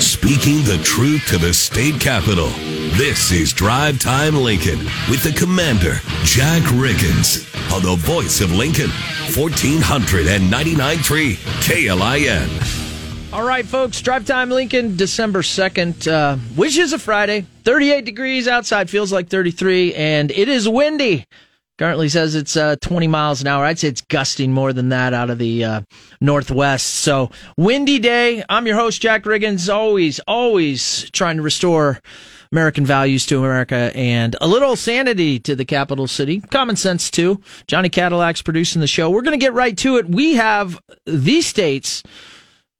Speaking the truth to the state capitol. This is Drive Time Lincoln with the commander, Jack Riggins, on the voice of Lincoln, 1499.3 KLIN. All right, folks, Drive Time Lincoln, December 2nd, uh, is a Friday. 38 degrees outside, feels like 33, and it is windy. Currently says it's uh, 20 miles an hour. I'd say it's gusting more than that out of the uh, northwest. So, windy day. I'm your host, Jack Riggins, always, always trying to restore American values to America and a little sanity to the capital city. Common sense, too. Johnny Cadillac's producing the show. We're going to get right to it. We have the state's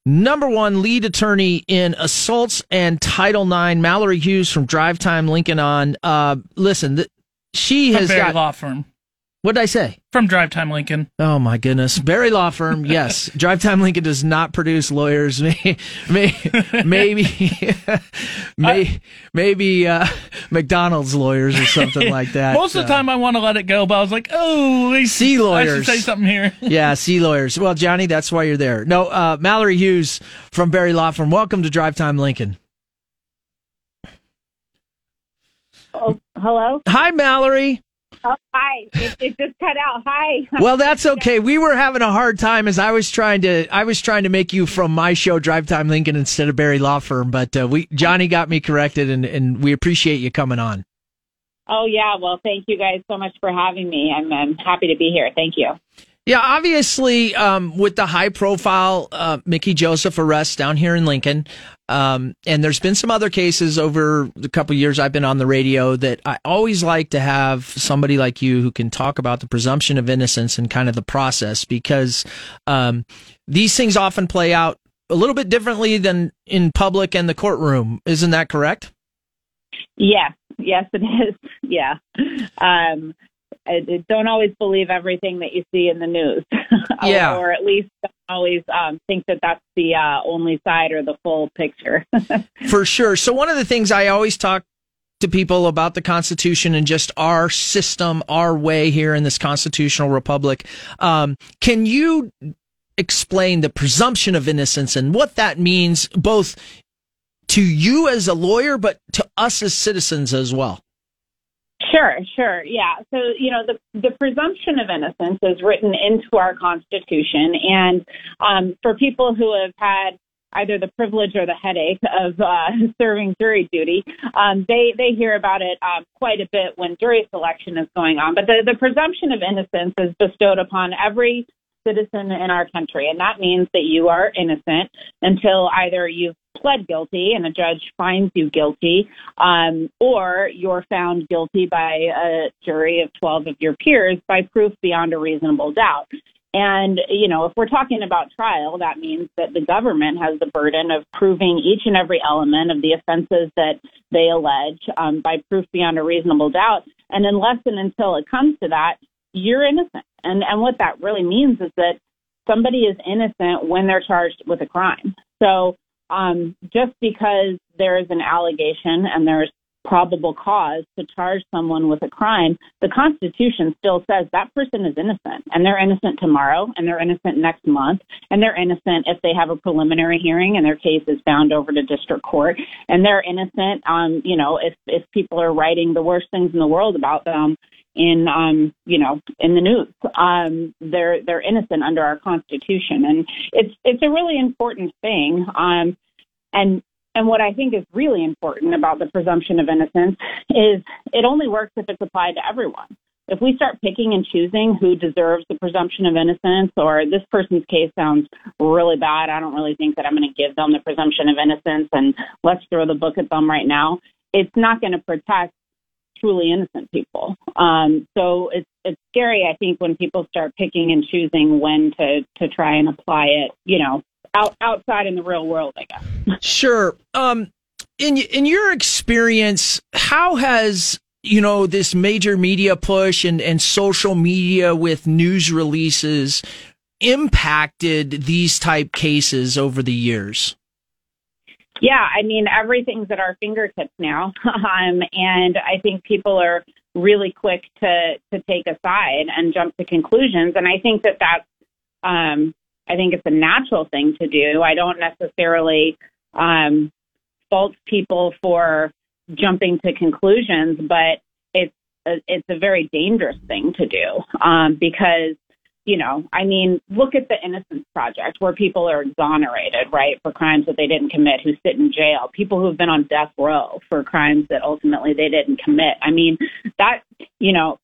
number one lead attorney in assaults and Title IX, Mallory Hughes from Drive Time Lincoln on. Uh, listen, th- she has got. Law Firm. What did I say? From Drive Time Lincoln. Oh my goodness, Berry Law Firm. Yes, Drive Time Lincoln does not produce lawyers. May, may, maybe, may, maybe uh, McDonald's lawyers or something like that. Most of the Uh, time I want to let it go, but I was like, oh, they C I should lawyers. say something here. yeah, sea lawyers. Well, Johnny, that's why you're there. No, uh, Mallory Hughes from Berry Law Firm. Welcome to Drive Time Lincoln. Oh, hello. Hi, Mallory. Oh, hi. It, it just cut out. Hi. Well, that's okay. We were having a hard time as I was trying to I was trying to make you from my show Drive Time Lincoln instead of Berry Law Firm, but uh, we Johnny got me corrected and and we appreciate you coming on. Oh, yeah. Well, thank you guys so much for having me. I'm, I'm happy to be here. Thank you. Yeah, obviously, um, with the high profile uh, Mickey Joseph arrest down here in Lincoln, um, and there's been some other cases over the couple years I've been on the radio that I always like to have somebody like you who can talk about the presumption of innocence and kind of the process because um, these things often play out a little bit differently than in public and the courtroom. Isn't that correct? Yes. Yes, it is. Yeah. Um, I, don't always believe everything that you see in the news. Yeah. or, at least don't always um, think that that's the uh, only side or the full picture. For sure. So one of the things I always talk to people about the Constitution and just our system, our way here in this constitutional republic. Um, can you explain the presumption of innocence and what that means, both to you as a lawyer, but to us as citizens as well? Sure, sure. Yeah. So, you know, the, the presumption of innocence is written into our Constitution. And um, for people who have had either the privilege or the headache of uh, serving jury duty, um, they, they hear about it um, quite a bit when jury selection is going on. But the, the presumption of innocence is bestowed upon every citizen in our country. And that means that you are innocent until either you've pled guilty and a judge finds you guilty, um, or you're found guilty by a jury of 12 of your peers by proof beyond a reasonable doubt. And, you know, if we're talking about trial, that means that the government has the burden of proving each and every element of the offenses that they allege um, by proof beyond a reasonable doubt. And unless and until it comes to that, you're innocent. And, and what that really means is that somebody is innocent when they're charged with a crime. So um, just because there is an allegation and there's probable cause to charge someone with a crime, the Constitution still says that person is innocent, and they're innocent tomorrow, and they're innocent next month, and they're innocent if they have a preliminary hearing and their case is bound over to district court, and they're innocent, um, you know, if if people are writing the worst things in the world about them in um you know in the news um they're they're innocent under our constitution and it's it's a really important thing um and and what I think is really important about the presumption of innocence is it only works if it's applied to everyone. If we start picking and choosing who deserves the presumption of innocence, or this person's case sounds really bad, I don't really think that I'm going to give them the presumption of innocence, and let's throw the book at them right now, it's not going to protect truly innocent people. Um, so it's it's scary, I think, when people start picking and choosing when to to try and apply it. You know, out outside in the real world, I guess. Sure. Um, in in your experience, how has you know this major media push and and social media with news releases impacted these type cases over the years? Yeah, I mean everything's at our fingertips now, um, and I think people are really quick to to take a side and jump to conclusions, and I think that that's um, I think it's a natural thing to do. I don't necessarily um, faults people for jumping to conclusions, but it's a, it's a very dangerous thing to do um, because you know, I mean, look at the Innocence Project where people are exonerated, right, for crimes that they didn't commit, who sit in jail, people who've been on death row for crimes that ultimately they didn't commit. I mean, that, you know,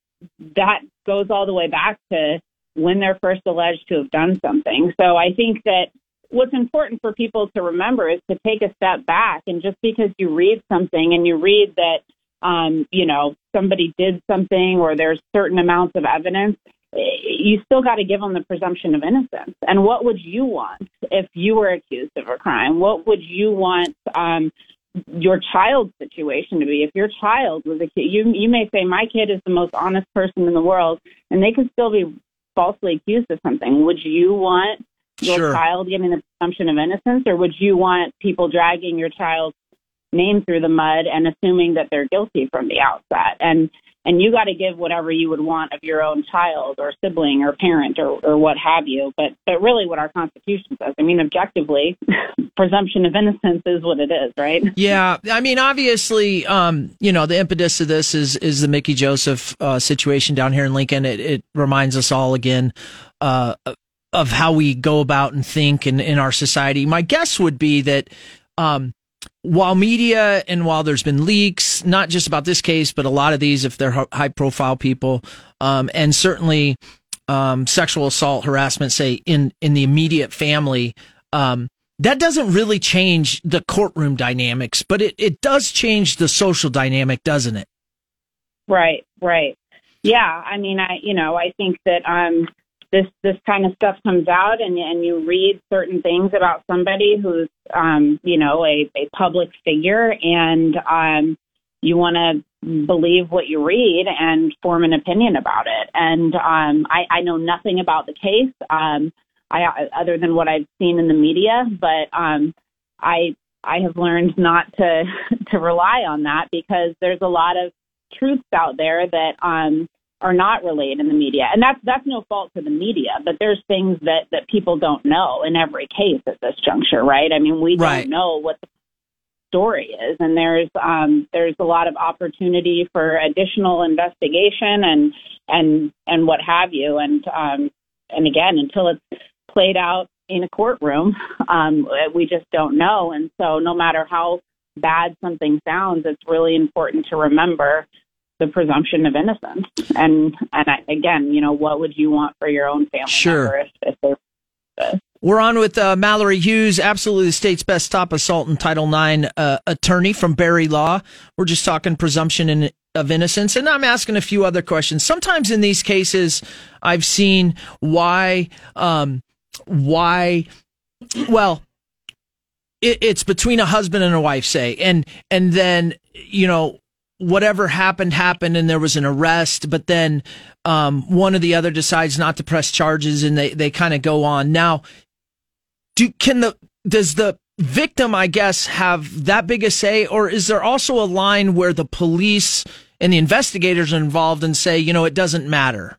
that goes all the way back to when they're first alleged to have done something. So I think that what's important for people to remember is to take a step back and just because you read something and you read that um, you know, somebody did something or there's certain amounts of evidence, you still got to give them the presumption of innocence. And what would you want if you were accused of a crime? What would you want um, your child's situation to be? If your child was a kid, you you may say my kid is the most honest person in the world, and they could still be falsely accused of something. Would you want your Sure. child getting the presumption of innocence, or would you want people dragging your child's name through the mud and assuming that they're guilty from the outset? And and you got to give whatever you would want of your own child or sibling or parent or, or what have you. But but really, what our Constitution says. I mean, objectively, presumption of innocence is what it is, right? Yeah, I mean, obviously, um, you know, the impetus of this is is the Mickey Joseph uh, situation down here in Lincoln. It, it reminds us all again uh, of how we go about and think in, in our society. My guess would be that um, while media and while there's been leaks, not just about this case, but a lot of these, if they're high profile people, um, and certainly um, sexual assault, harassment, say in in the immediate family. Um, that doesn't really change the courtroom dynamics, but it, it does change the social dynamic, doesn't it? Right, right. Yeah, I mean, I you know, I think that um this this kind of stuff comes out and and you read certain things about somebody who's um you know a a public figure and um you want to believe what you read and form an opinion about it. And um I I know nothing about the case um I other than what I've seen in the media but um I I have learned not to to rely on that because there's a lot of truths out there that um are not relayed in the media. And that's that's no fault to the media, but there's things that that people don't know in every case at this juncture, right? I mean, we Right. don't know what the story is and there's um there's a lot of opportunity for additional investigation and and and what have you and um and again until it's played out in a courtroom um we just don't know and so no matter how bad something sounds it's really important to remember the presumption of innocence. And and I, again, you know, what would you want for your own family Sure. member if, if they We're on with uh, Mallory Hughes, absolutely the state's best top assault and Title IX uh, attorney from Berry Law. We're just talking presumption in, of innocence, and I'm asking a few other questions. Sometimes in these cases, I've seen why, um, why, well, it, it's between a husband and a wife, say, and and then you know whatever happened happened and there was an arrest but then um, one or the other decides not to press charges and they, they kind of go on now do can the does the victim i guess have that big a say or is there also a line where the police and the investigators are involved and say you know it doesn't matter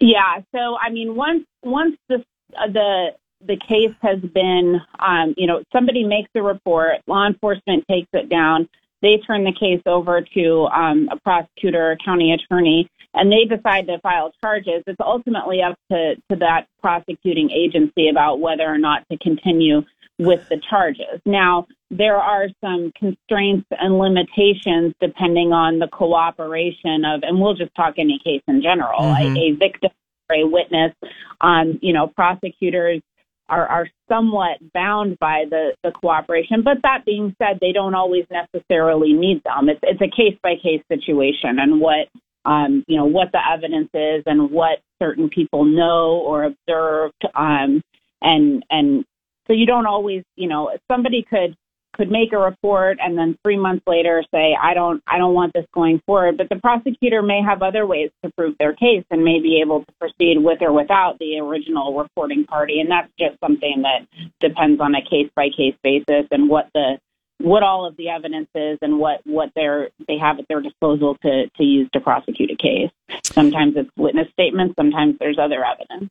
Yeah. So I mean, once once the uh, the the case has been, um, you know, somebody makes a report, law enforcement takes it down, they turn the case over to um, a prosecutor, or county attorney, and they decide to file charges. It's ultimately up to to that prosecuting agency about whether or not to continue with the charges. Now, there are some constraints and limitations depending on the cooperation of, and we'll just talk any case in general, Mhm. a, a victim or a witness. Um, you know, prosecutors are, are somewhat bound by the, the cooperation. But that being said, they don't always necessarily need them. It's, it's a case by case situation and what, um, you know, what the evidence is and what certain people know or observed. Um, and, and so you don't always, you know, somebody could, could make a report and then three months later say, I don't, I don't want this going forward. But the prosecutor may have other ways to prove their case and may be able to proceed with or without the original reporting party. And that's just something that depends on a case by case basis and what the, what all of the evidence is and what, what they're, they have at their disposal to, to use to prosecute a case. Sometimes it's witness statements. Sometimes there's other evidence.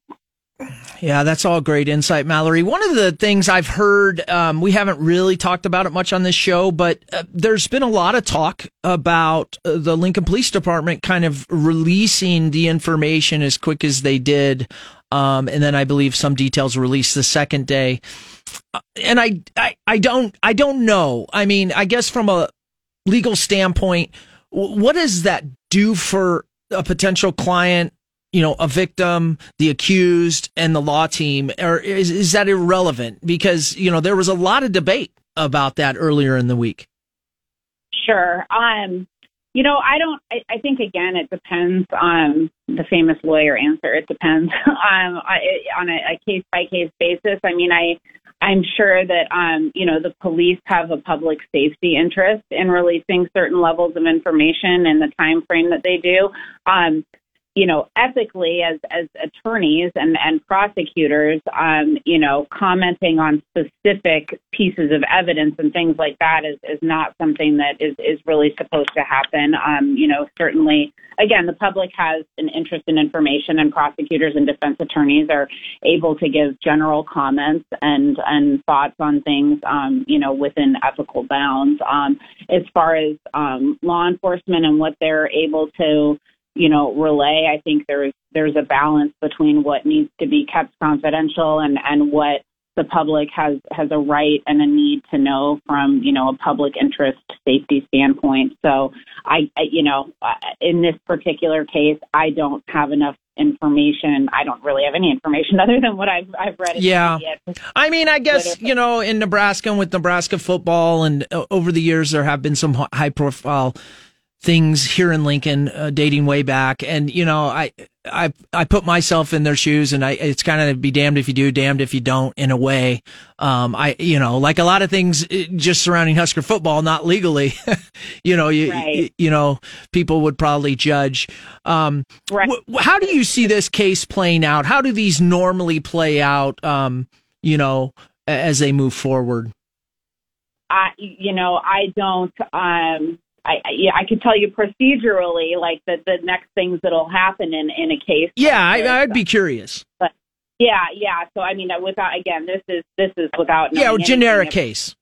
Yeah, that's all great insight, Mallory. One of the things I've heard, um, we haven't really talked about it much on this show, but uh, there's been a lot of talk about uh, the Lincoln Police Department kind of releasing the information as quick as they did. Um, and then I believe some details released the second day. Uh, and I, I, I don't, I don't know. I mean, I guess from a legal standpoint, what does that do for a potential client you know, a victim, the accused, and the law team, or is, is that irrelevant? Because, you know, there was a lot of debate about that earlier in the week. Sure. Um, you know, I don't, I, I think again, it depends on the famous lawyer answer. It depends um, on a case by case basis. I mean, I, I'm sure that um, you know the police have a public safety interest in releasing certain levels of information in the time frame that they do. Um, you know, ethically as as attorneys and and prosecutors, um, you know, commenting on specific pieces of evidence and things like that is is not something that is is really supposed to happen. Um, you know, certainly, again, the public has an interest in information, and prosecutors and defense attorneys are able to give general comments and and thoughts on things, um, you know, within ethical bounds. Um, as far as um, law enforcement and what they're able to you know, relay. I think there's there's a balance between what needs to be kept confidential and and what the public has has a right and a need to know from you know a public interest safety standpoint. So I, I you know in this particular case I don't have enough information. I don't really have any information other than what I've I've read. Yeah, I mean, I guess you know in Nebraska and with Nebraska football, and uh, over the years there have been some high profile things here in Lincoln, uh, dating way back. And, you know, I, I, I put myself in their shoes and I, it's kind of be damned if you do, damned if you don't in a way. Um, I, you know, like a lot of things just surrounding Husker football, not legally, you know, you, right. you, you, know, people would probably judge. Um, right. wh- how do you see this case playing out? How do these normally play out, um, you know, as they move forward? I, you know, I don't, um, I, yeah, I could tell you procedurally, like the the next things that'll happen in in a case. Yeah, like I, would be curious. But yeah, yeah. So I mean, without again, this is this is without yeah, generic case.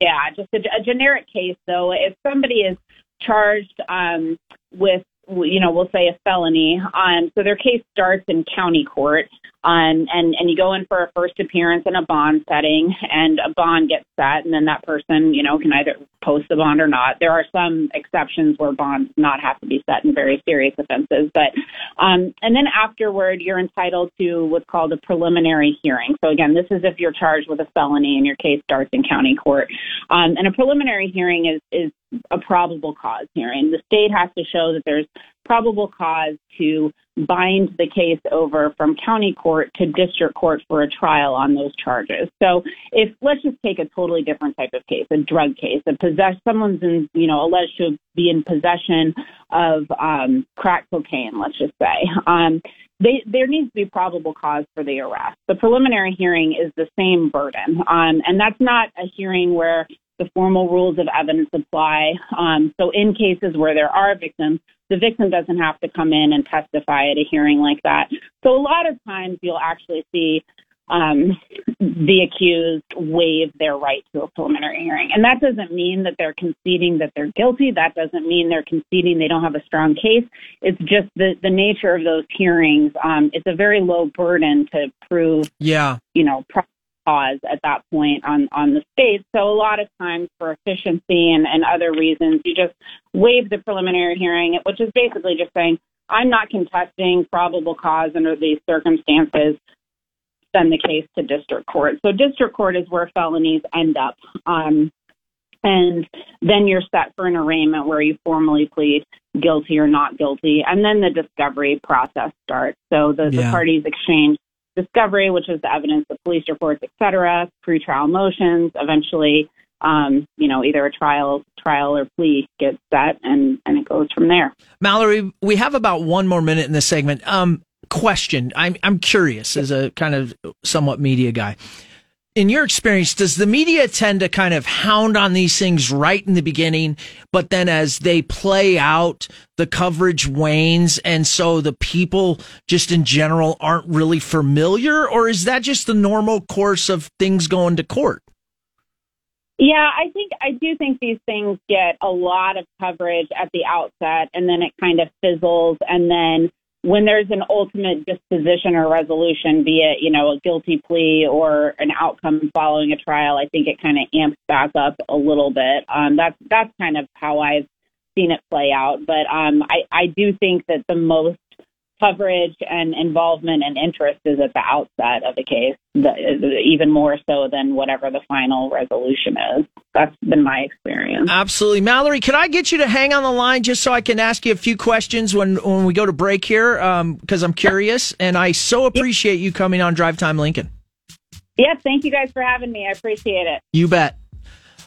Yeah, just a, a generic case. Though, if somebody is charged um, with you know, we'll say a felony. Um, so their case starts in county court, um, and and you go in for a first appearance in a bond setting, and a bond gets set, and then that person, you know, can either post the bond or not. There are some exceptions where bonds not have to be set in very serious offenses, but um, and then afterward, you're entitled to what's called a preliminary hearing. So again, this is if you're charged with a felony and your case starts in county court, um, and a preliminary hearing is is a probable cause hearing. The state has to show that there's probable cause to bind the case over from county court to district court for a trial on those charges. So if let's just take a totally different type of case, a drug case, a possess someone's in you know alleged to be in possession of um, crack cocaine, let's just say. Um, they, there needs to be probable cause for the arrest. The preliminary hearing is the same burden, um, and that's not a hearing where the formal rules of evidence apply. Um, so, in cases where there are victims, the victim doesn't have to come in and testify at a hearing like that. So, a lot of times you'll actually see um, the accused waive their right to a preliminary hearing. And that doesn't mean that they're conceding that they're guilty. That doesn't mean they're conceding they don't have a strong case. It's just the, the nature of those hearings. Um, it's a very low burden to prove, yeah. you know, cause at that point on, on the state. So a lot of times for efficiency and, and other reasons, you just waive the preliminary hearing, which is basically just saying, I'm not contesting probable cause under these circumstances. Send the case to district court. So district court is where felonies end up. Um, and then you're set for an arraignment where you formally plead guilty or not guilty. And then the discovery process starts. So the, yeah. the parties exchange discovery, which is the evidence, the police reports, et cetera, pretrial motions, eventually, um, you know, either a trial, trial or plea gets set, and and it goes from there. Mallory, we have about one more minute in this segment. Um, question: I'm I'm curious as a kind of somewhat media guy. In your experience, does the media tend to kind of hound on these things right in the beginning, but then as they play out, the coverage wanes, and so the people just in general aren't really familiar, or is that just the normal course of things going to court? Yeah, I think I do think these things get a lot of coverage at the outset and then it kind of fizzles and then when there's an ultimate disposition or resolution, be it, you know, a guilty plea or an outcome following a trial, I think it kind of amps back up a little bit. Um, that's that's kind of how I've seen it play out. But um, I, I do think that the most coverage and involvement and interest is at the outset of the case, the, even more so than whatever the final resolution is. That's been my experience. Absolutely. Mallory, can I get you to hang on the line just so I can ask you a few questions when, when we go to break here? Because um, I'm curious, and I so appreciate you coming on Drive Time Lincoln. Yes, thank you guys for having me. I appreciate it. You bet.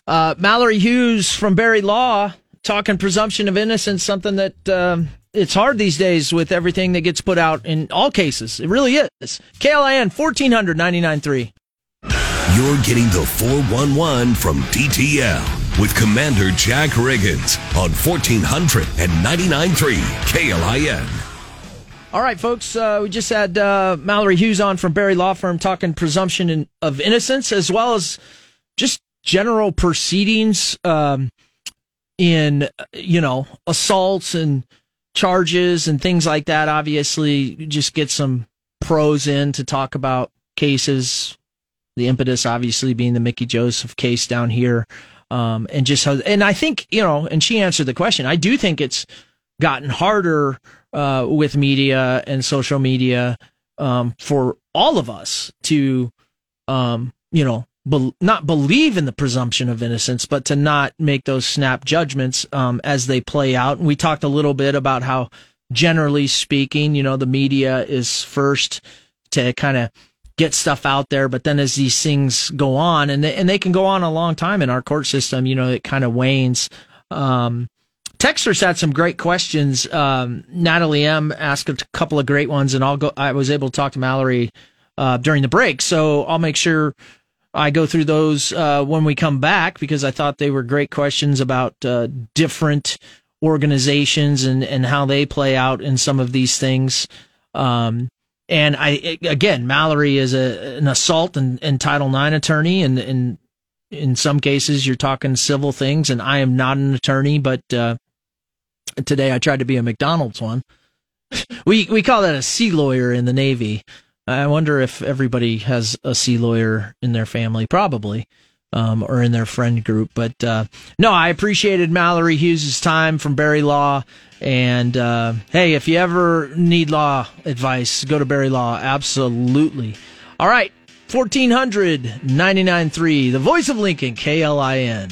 Uh, Mallory Hughes from Berry Law talking presumption of innocence, something that um, it's hard these days with everything that gets put out in all cases. It really is. KLIN 1400 993. You're getting the 411 from DTL with Commander Jack Riggins on 1400 and 99.3 KLIN. All right, folks, uh, we just had uh, Mallory Hughes on from Berry Law Firm talking presumption in, of innocence as well as just general proceedings um, in, you know, assaults and charges and things like that. Obviously, just get some pros in to talk about cases. The impetus, obviously, being the Mickey Joseph case down here, um, and just how. And I think you know, and she answered the question. I do think it's gotten harder uh, with media and social media um, for all of us to, um, you know, be- not believe in the presumption of innocence, but to not make those snap judgments um, as they play out. And we talked a little bit about how, generally speaking, you know, the media is first to kind of get stuff out there, but then as these things go on, and they, and they can go on a long time in our court system, you know, it kind of wanes. Um, Texters had some great questions. Um, Natalie M asked a couple of great ones, and I'll go. I was able to talk to Mallory uh, during the break, so I'll make sure I go through those uh, when we come back because I thought they were great questions about uh, different organizations and, and how they play out in some of these things. Um, and I again, Mallory is a an assault and, and Title IX attorney, and, and in some cases you're talking civil things, and I am not an attorney, but uh, today I tried to be a McDonald's one. we we call that a sea lawyer in the Navy. I wonder if everybody has a sea lawyer in their family, probably, um, or in their friend group. But uh, no, I appreciated Mallory Hughes' time from Berry Law. And uh, hey, if you ever need law advice, go to Berry Law. Absolutely. All right, 1400 99.3, the voice of Lincoln, KLIN.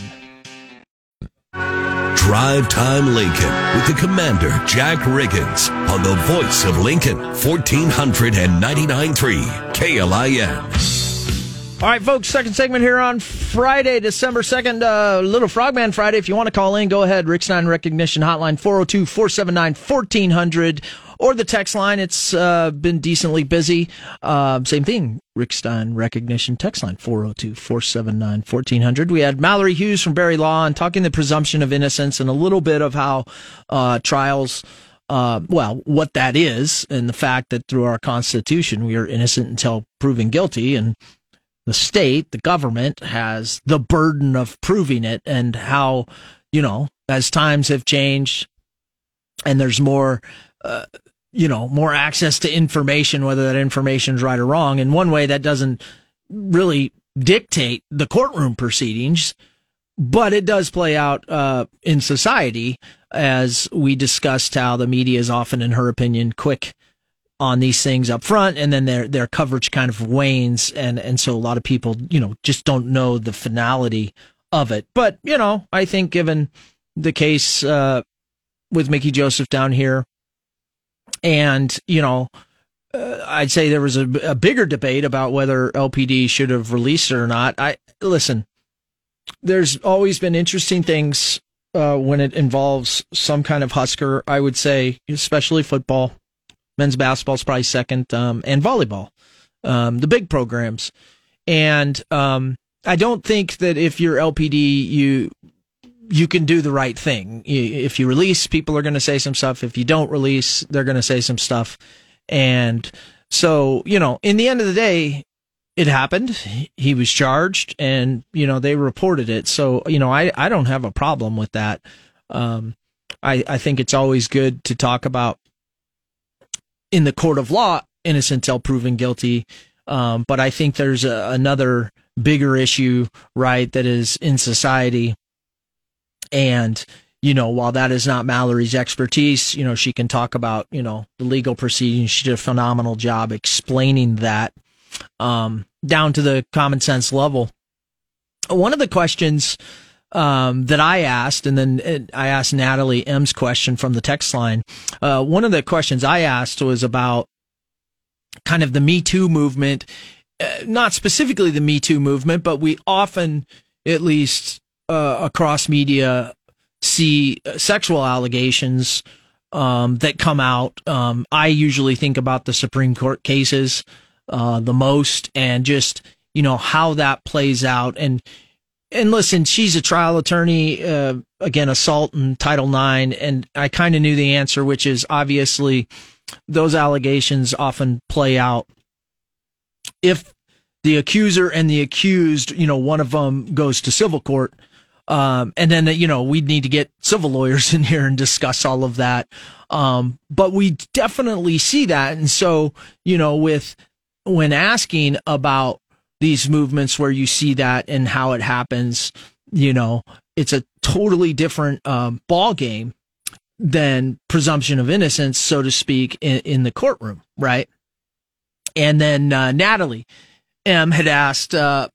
Drive Time Lincoln with the Commander Jack Riggins on the voice of Lincoln, 1499.3 KLIN. All right, folks, second segment here on Friday, December 2nd, uh, Little Frogman Friday. If you want to call in, go ahead. Rick Stein Recognition Hotline, 402 479 1400 or the text line. It's uh, been decently busy. Uh, same thing. Rick Stein recognition text line 402 479 1400. We had Mallory Hughes from Berry Law and talking the presumption of innocence and a little bit of how uh, trials. Uh, well, what that is, and the fact that through our Constitution we are innocent until proven guilty, and the state, the government, has the burden of proving it, and how, you know, as times have changed and there's more uh, you know, more access to information, whether that information is right or wrong. In one way, that doesn't really dictate the courtroom proceedings, but it does play out uh, in society as we discussed how the media is often, in her opinion, quick on these things up front and then their their coverage kind of wanes and and so a lot of people you know just don't know the finality of it but you know i think given the case uh, with mickey joseph down here and, you know, uh, I'd say there was a, a, bigger debate about whether LPD should have released it or not. I listen. There's always been interesting things uh, when it involves some kind of Husker. I would say, especially football, men's basketball is probably second, um, and volleyball, um, the big programs. and um, I don't think that if you're LPD, you you can do the right thing. If you release, people are going to say some stuff. If you don't release, they're going to say some stuff. And so, you know, in the end of the day, it happened. He was charged and, you know, they reported it. So, you know, I, I don't have a problem with that. Um, I, I think it's always good to talk about in the court of law, innocent till proven guilty. Um, but I think there's a, another bigger issue, right, that is in society and, you know, while that is not Mallory's expertise, you know, she can talk about, you know, the legal proceedings. She did a phenomenal job explaining that um, down to the common sense level. One of the questions um, that I asked, and then I asked Natalie M's question from the text line. Uh, one of the questions I asked was about kind of the Me Too movement, uh, not specifically the Me Too movement, but we often, at least uh, across media see sexual allegations um, that come out. Um, I usually think about the Supreme Court cases uh, the most, and just you know how that plays out. And and listen, she's a trial attorney. Uh, again, assault and Title IX, and I kind of knew the answer, which is obviously those allegations often play out if the accuser and the accused, you know, one of them goes to civil court um, and then, you know, we'd need to get civil lawyers in here and discuss all of that. Um, but we definitely see that. And so, you know, with when asking about these movements where you see that and how it happens, you know, it's a totally different um, ball game than presumption of innocence, so to speak, in, in the courtroom, right? And then uh, Natalie M had asked uh,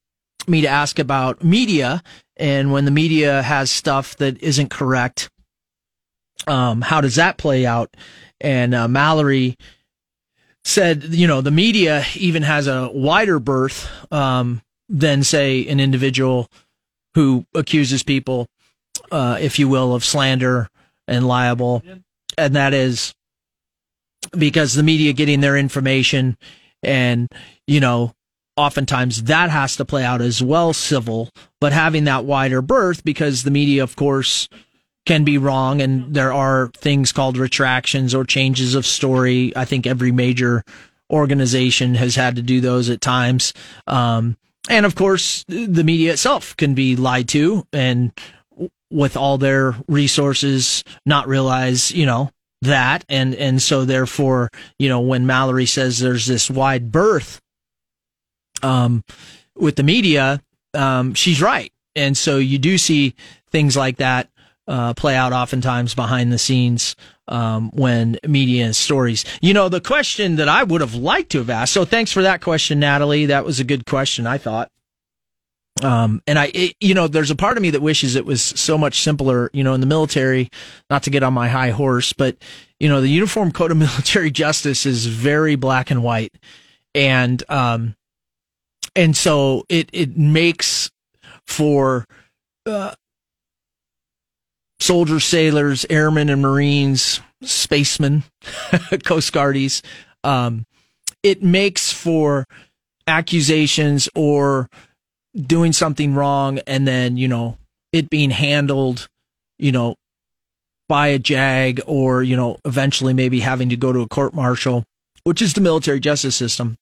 me to ask about media and when the media has stuff that isn't correct, um, how does that play out? And uh, Mallory said, you know, the media even has a wider berth um, than, say, an individual who accuses people, uh, if you will, of slander and libel. And that is because the media getting their information and, you know, oftentimes that has to play out as well civil, but having that wider berth because the media, of course, can be wrong and there are things called retractions or changes of story. I think every major organization has had to do those at times. Um, and of course, the media itself can be lied to and with all their resources not realize, you know, that. And, and so therefore, you know, when Mallory says there's this wide berth um, with the media, um, she's right. And so you do see things like that uh, play out oftentimes behind the scenes um, when media stories. You know, the question that I would have liked to have asked. So thanks for that question, Natalie. That was a good question, I thought. Um, and I, it, you know, there's a part of me that wishes it was so much simpler, you know, in the military, not to get on my high horse, but, you know, the Uniform Code of Military Justice is very black and white. And, um, and so it it makes for uh, soldiers, sailors, airmen, and marines, spacemen, coast guardies. Um, it makes for accusations or doing something wrong, and then you know it being handled, you know, by a JAG or you know eventually maybe having to go to a court martial, which is the military justice system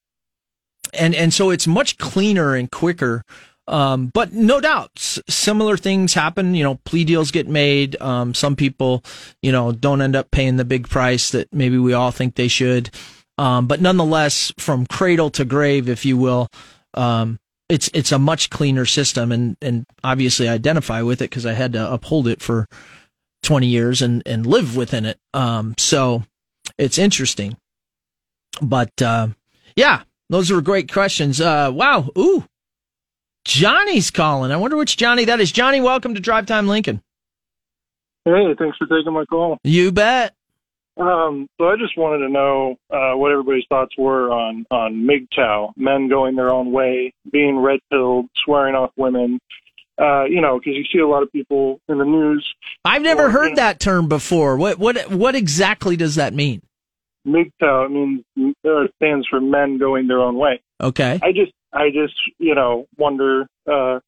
and and so it's much cleaner and quicker. Um, but no doubt, s- similar things happen. You know, plea deals get made. Um, some people, you know, don't end up paying the big price that maybe we all think they should. Um, but nonetheless, from cradle to grave, if you will, um, it's it's a much cleaner system, and and obviously I identify with it because I had to uphold it for twenty years and and live within it. Um, so it's interesting, but uh, yeah, those were great questions. Uh, wow. Ooh. Johnny's calling. I wonder which Johnny that is. Johnny, welcome to Drive Time Lincoln. Hey, thanks for taking my call. You bet. Um, so I just wanted to know uh, what everybody's thoughts were on on MGTOW, men going their own way, being red pilled, swearing off women. Uh, you know, because you see a lot of people in the news. I've never Or, heard you know- that term before. What what what exactly does that mean? MGTOW means uh, stands for men going their own way. Okay. I just I just, you know, wonder. Uh,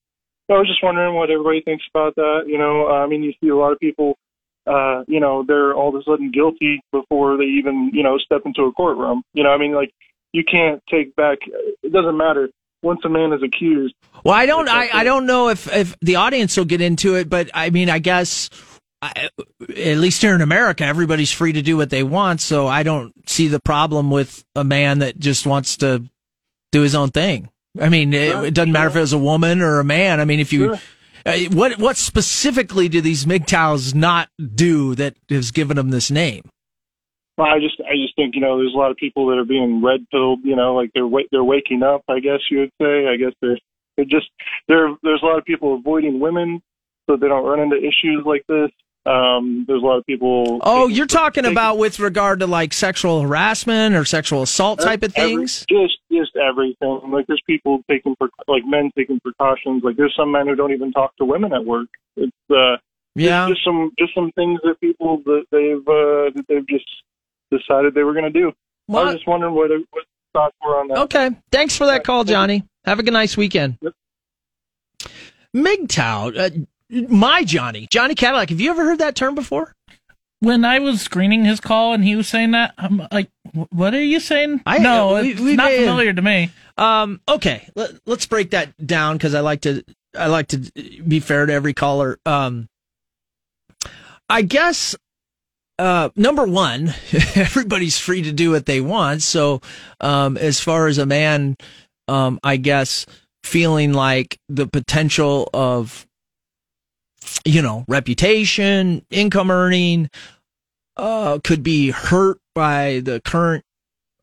I was just wondering what everybody thinks about that. You know, uh, I mean, you see a lot of people, uh, you know, they're all of a sudden guilty before they even, you know, step into a courtroom. You know, I mean, like you can't take back. It doesn't matter once a man is accused. Well, I don't. I, I don't know if if the audience will get into it, but I mean, I guess. I, at least here in America, everybody's free to do what they want. So I don't see the problem with a man that just wants to do his own thing. I mean, it, it doesn't matter if it was a woman or a man. I mean, if you, uh, what what specifically do these MGTOWs not do that has given them this name? Well, I just I just think you know there's a lot of people that are being red pilled. You know, like they're they're waking up. I guess you would say. I guess they're they're just there. There's a lot of people avoiding women so they don't run into issues like this. Um, there's a lot of people. Oh, you're talking about with regard to like sexual harassment or sexual assault type of Every- things? just just everything. Like there's people taking like men taking precautions. Like there's some men who don't even talk to women at work. It's uh Yeah. just some just some things that people that they've uh, that they've just decided they were going to do. I was just wondering what what thoughts were on that. Okay. Thanks for that call, Johnny. Have a good nice weekend. MGTOW, uh, my Johnny, Johnny Cadillac. Have you ever heard that term before? When I was screening his call and he was saying that, I'm like, what are you saying? I- no, we- it's we not familiar to me. Um, okay, Let, let's break that down because I like to I like to be fair to every caller. Um, I guess uh, number one, everybody's free to do what they want. So, um, as far as a man, um, I guess feeling like the potential of you know reputation, income earning, uh, could be hurt by the current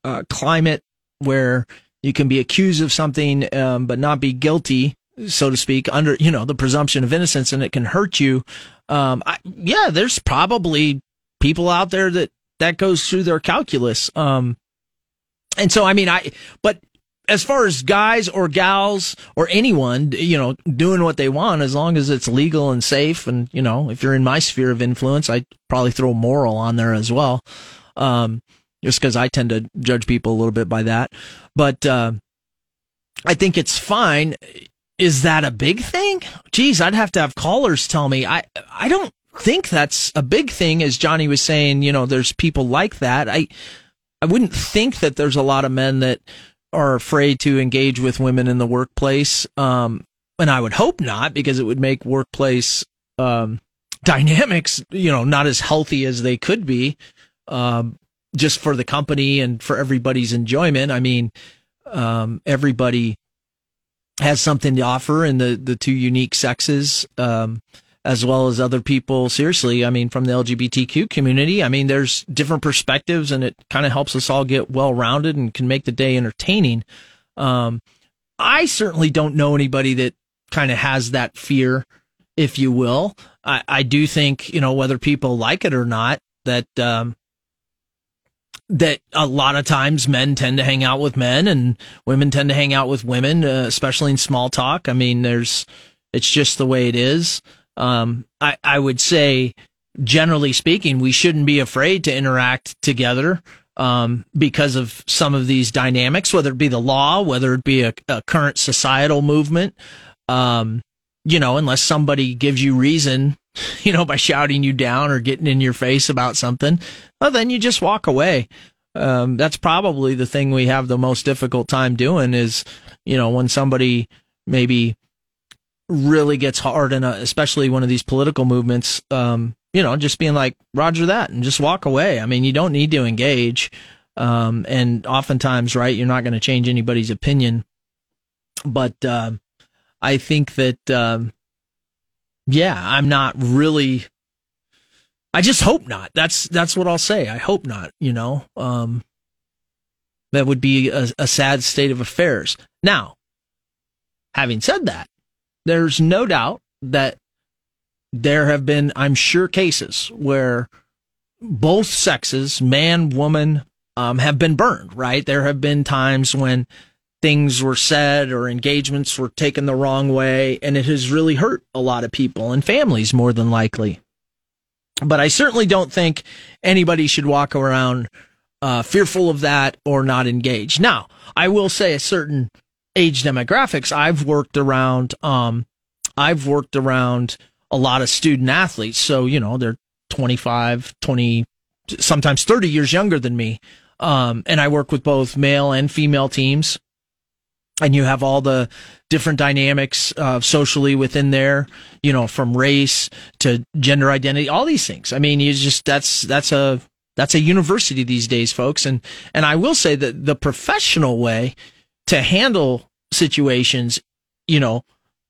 uh, climate where you can be accused of something um, but not be guilty so to speak under you know the presumption of innocence and it can hurt you. Um, I, yeah there's probably people out there that that goes through their calculus. Um, and so i mean i but as far as guys or gals or anyone you know doing what they want as long as it's legal and safe and you know if you're in my sphere of influence i probably throw moral on there as well um, just because I tend to judge people a little bit by that. But uh, I think it's fine. Is that a big thing? Geez, I'd have to have callers tell me. I I don't think that's a big thing. As Johnny was saying, you know, there's people like that. I I wouldn't think that there's a lot of men that are afraid to engage with women in the workplace. Um, and I would hope not, because it would make workplace um, dynamics, you know, not as healthy as they could be. Um, just for the company and for everybody's enjoyment. I mean, um, everybody has something to offer in the, the two unique sexes, um, as well as other people. Seriously, I mean, from the LGBTQ community, I mean, there's different perspectives and it kind of helps us all get well rounded and can make the day entertaining. Um, I certainly don't know anybody that kind of has that fear, if you will. I, I do think, you know, whether people like it or not, that, um, that a lot of times men tend to hang out with men and women tend to hang out with women, uh, especially in small talk. I mean, there's, it's just the way it is. Um, I, I would say, generally speaking, we shouldn't be afraid to interact together, um, because of some of these dynamics, whether it be the law, whether it be a, a current societal movement. Um, you know, unless somebody gives you reason, you know, by shouting you down or getting in your face about something, well, then you just walk away. Um, that's probably the thing we have the most difficult time doing is, you know, when somebody maybe really gets hard in a, especially one of these political movements, um, you know, just being like, Roger that and just walk away. I mean, you don't need to engage. Um, and oftentimes, right, you're not going to change anybody's opinion. But, um, I think that, um, yeah, I'm not really. I just hope not. That's that's what I'll say. I hope not. You know, um, that would be a, a sad state of affairs. Now, having said that, there's no doubt that there have been, I'm sure, cases where both sexes, man, woman, um, have been burned. Right? There have been times when things were said or engagements were taken the wrong way, and it has really hurt a lot of people and families more than likely. But I certainly don't think anybody should walk around uh, fearful of that or not engaged. Now, I will say a certain age demographics, I've worked around, um, I've worked around a lot of student athletes. So, you know, they're 25, 20, sometimes 30 years younger than me. Um, and I work with both male and female teams. And you have all the different dynamics uh, socially within there, you know, from race to gender identity, all these things. I mean, you just that's that's a that's a university these days, folks. And and I will say that the professional way to handle situations, you know,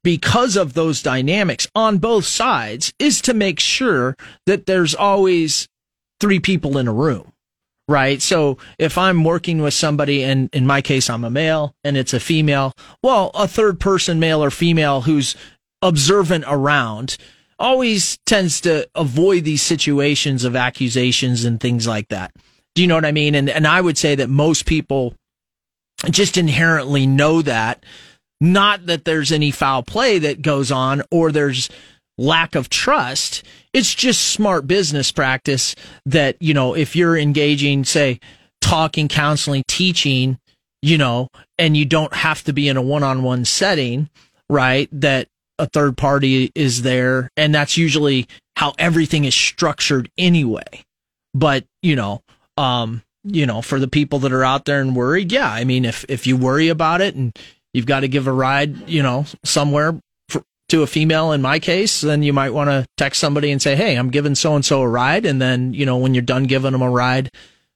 because of those dynamics on both sides is to make sure that there's always three people in a room right? So if I'm working with somebody, and in my case, I'm a male and it's a female, well, a third person, male or female, who's observant around always tends to avoid these situations of accusations and things like that. Do you know what I mean? And, and I would say that most people just inherently know that. Not that there's any foul play that goes on or there's lack of trust. It's just smart business practice that, you know, if you're engaging, say, talking, counseling, teaching, you know, and you don't have to be in a one on one setting, right? That a third party is there. And that's usually how everything is structured anyway. But, you know, um, you know, for the people that are out there and worried, yeah, I mean, if, if you worry about it and you've got to give a ride, you know, somewhere, to a female in my case, then you might want to text somebody and say, Hey, I'm giving so and so a ride. And then, you know, when you're done giving them a ride,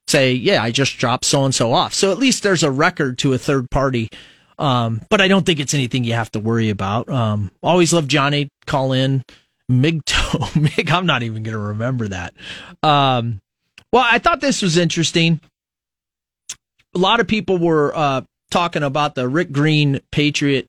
say, Yeah, I just dropped so and so off. So at least there's a record to a third party. Um, but I don't think it's anything you have to worry about. Um, always love Johnny. Call in. Migto. Mig, I'm not even going to remember that. Um, well, I thought this was interesting. A lot of people were uh, talking about the Rick Green Patriot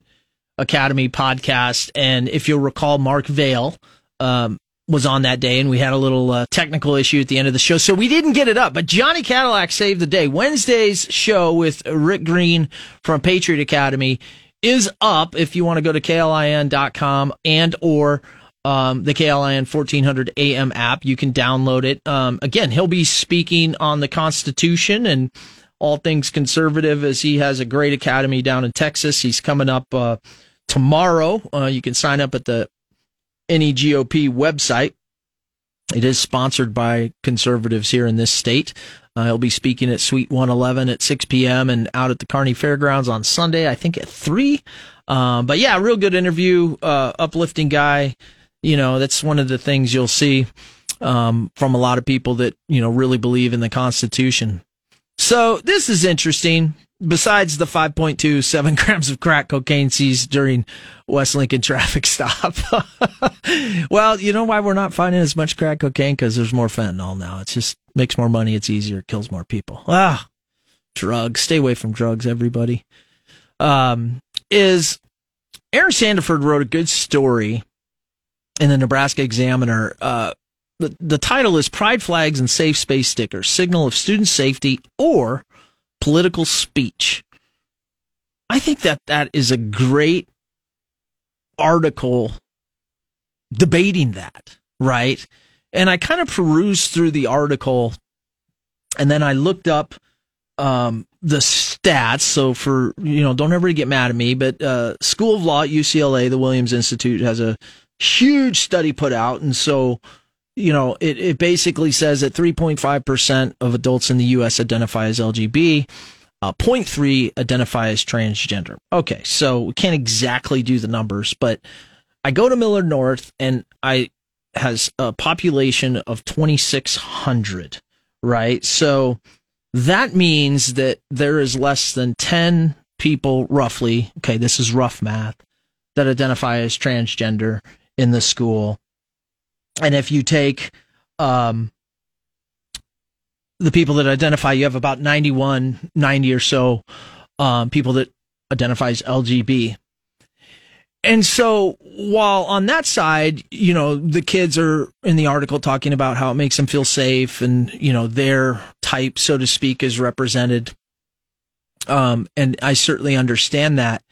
Academy podcast. And if you'll recall, Mark Vale um, was on that day, and we had a little uh, technical issue at the end of the show. So we didn't get it up, but Johnny Cadillac saved the day. Wednesday's show with Rick Green from Patriot Academy is up if you want to go to klin.com and or um, the KLIN 1400 AM app. You can download it. Um, again, he'll be speaking on the Constitution and all things conservative as he has a great academy down in Texas. He's coming up uh, tomorrow. Uh, you can sign up at the NEGOP website. It is sponsored by conservatives here in this state. Uh, he'll be speaking at Suite 111 at 6 p.m. and out at the Kearney Fairgrounds on Sunday, I think at 3. Um, but yeah, real good interview, uh, uplifting guy. You know, that's one of the things you'll see um, from a lot of people that, you know, really believe in the Constitution. So this is interesting besides the 5.27 grams of crack cocaine seized during West Lincoln traffic stop. well, you know why we're not finding as much crack cocaine? Because there's more fentanyl now. It just makes more money. It's easier. It kills more people. Ah, drugs. Stay away from drugs, everybody. Um, is Aaron Sanderford wrote a good story in the Nebraska Examiner. Uh, the, the title is Pride Flags and Safe Space Stickers, Signal of Student Safety or political speech. I think that that is a great article debating that, right? And I kind of perused through the article and then I looked up um, the stats. So for, you know, don't ever get mad at me, but uh, School of Law at UCLA, the Williams Institute has a huge study put out. And so, you know, it, it basically says that 3.5% of adults in the U.S. identify as LGB. Uh, 0.3 identify as transgender. Okay, so we can't exactly do the numbers, but I go to Millard North and I has a population of 2,600, right? So that means that there is less than 10 people, roughly, okay, this is rough math, that identify as transgender in the school and if you take um, the people that identify, you have about 91, 90 or so um, people that identify as LGB. And so while on that side, you know, the kids are in the article talking about how it makes them feel safe and, you know, their type, so to speak, is represented. Um, and I certainly understand that.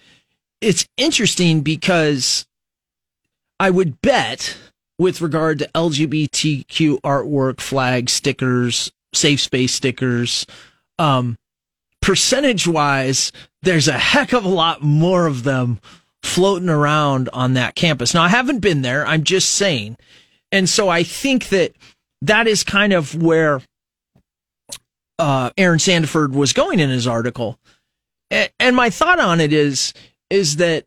It's interesting because I would bet with regard to LGBTQ artwork, flags, stickers, safe space stickers. Um, percentage wise, there's a heck of a lot more of them floating around on that campus. Now, I haven't been there. I'm just saying. And so I think that that is kind of where uh, Aaron Sanderford was going in his article. And my thought on it is, is that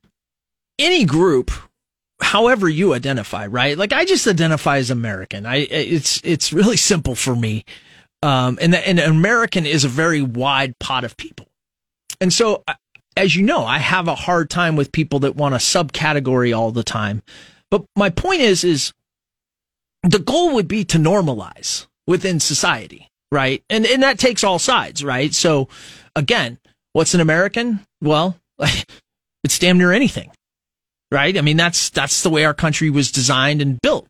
any group, however you identify, right? Like I just identify as American. I, it's, it's really simple for me. Um, and, and American is a very wide pot of people. And so, as you know, I have a hard time with people that want a subcategory all the time. But my point is, is the goal would be to normalize within society, right? And, and that takes all sides, right? So again, what's an American? Well, it's damn near anything, right? I mean, that's, that's the way our country was designed and built.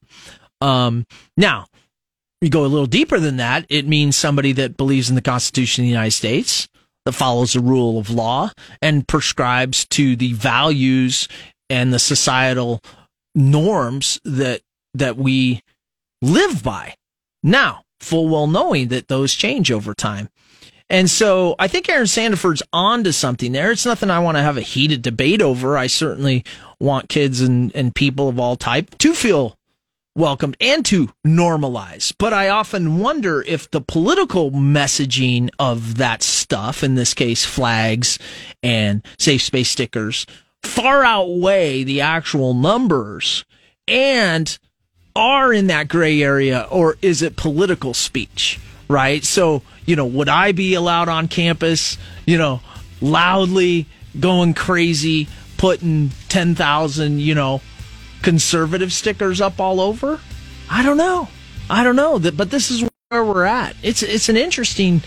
Um, now, you go a little deeper than that, it means somebody that believes in the Constitution of the United States, that follows the rule of law, and prescribes to the values and the societal norms that that we live by. Now, full well knowing that those change over time. And so I think Aaron Sanderford's on to something there. It's nothing I want to have a heated debate over. I certainly want kids and, and people of all type to feel welcomed and to normalize. But I often wonder if the political messaging of that stuff, in this case, flags and safe space stickers, far outweigh the actual numbers and are in that gray area or is it political speech? Right. So, you know, would I be allowed on campus, you know, loudly going crazy, putting 10,000, you know, conservative stickers up all over? I don't know. I don't know. But this is where we're at. It's it's an interesting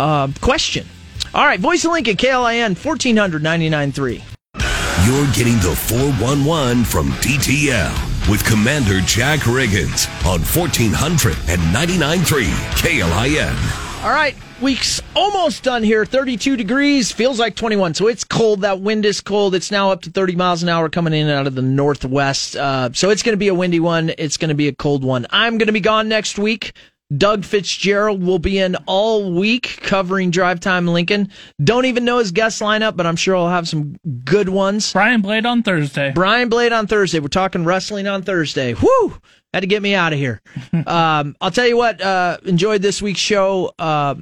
uh, question. All right, Voice of Lincoln, KLIN, 1499.3. You're getting the 411 from DTL with Commander Jack Riggins on 1499.3 KLIN. All right, week's almost done here. 32 degrees, feels like 21. So it's cold. That wind is cold. It's now up to 30 miles an hour coming in out of the northwest. Uh, so it's going to be a windy one. It's going to be a cold one. I'm going to be gone next week. Doug Fitzgerald will be in all week covering Drive Time Lincoln. Don't even know his guest lineup, but I'm sure I'll have some good ones. Brian Blade on Thursday. Brian Blade on Thursday. We're talking wrestling on Thursday. Whoo! Had to get me out of here. um, I'll tell you what, uh, enjoyed this week's show. Uh,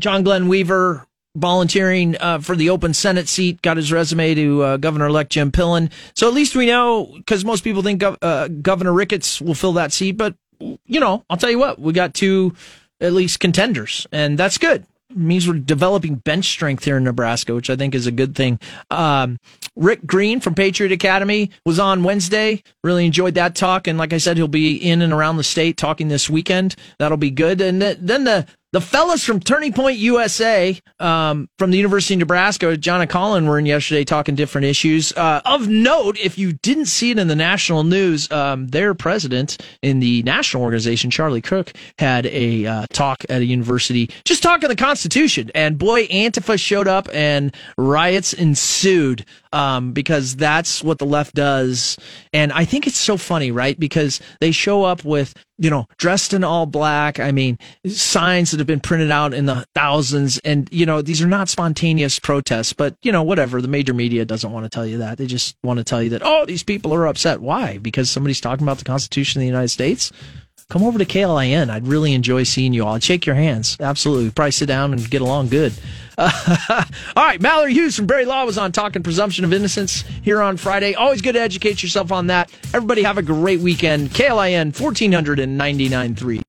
John Glenn Weaver volunteering uh, for the open Senate seat, got his resume to uh, Governor elect Jim Pillen. So at least we know, because most people think Gov- uh, Governor Ricketts will fill that seat. But, you know, I'll tell you what, we got two at least contenders, and that's good means we're developing bench strength here in Nebraska, which I think is a good thing. Um, Rick Green from Patriot Academy was on Wednesday. Really enjoyed that talk. And like I said, he'll be in and around the state talking this weekend. That'll be good. And then the the fellas from Turning Point USA um, from the University of Nebraska, John and Colin, were in yesterday talking different issues. Uh, of note, if you didn't see it in the national news, um, their president in the national organization, Charlie Kirk, had a uh, talk at a university just talking the Constitution. And boy, Antifa showed up and riots ensued um, because that's what the left does. And I think it's so funny, right? Because they show up with, you know, dressed in all black. I mean, signs that have been printed out in the thousands. And, you know, these are not spontaneous protests, but, you know, whatever. The major media doesn't want to tell you that. They just want to tell you that, oh, these people are upset. Why? Because somebody's talking about the Constitution of the United States? Come over to KLIN. I'd really enjoy seeing you all. I'd shake your hands. Absolutely. Probably sit down and get along good. Uh, all right. Mallory Hughes from Berry Law was on talking presumption of innocence here on Friday. Always good to educate yourself on that. Everybody have a great weekend. KLIN 1499.3.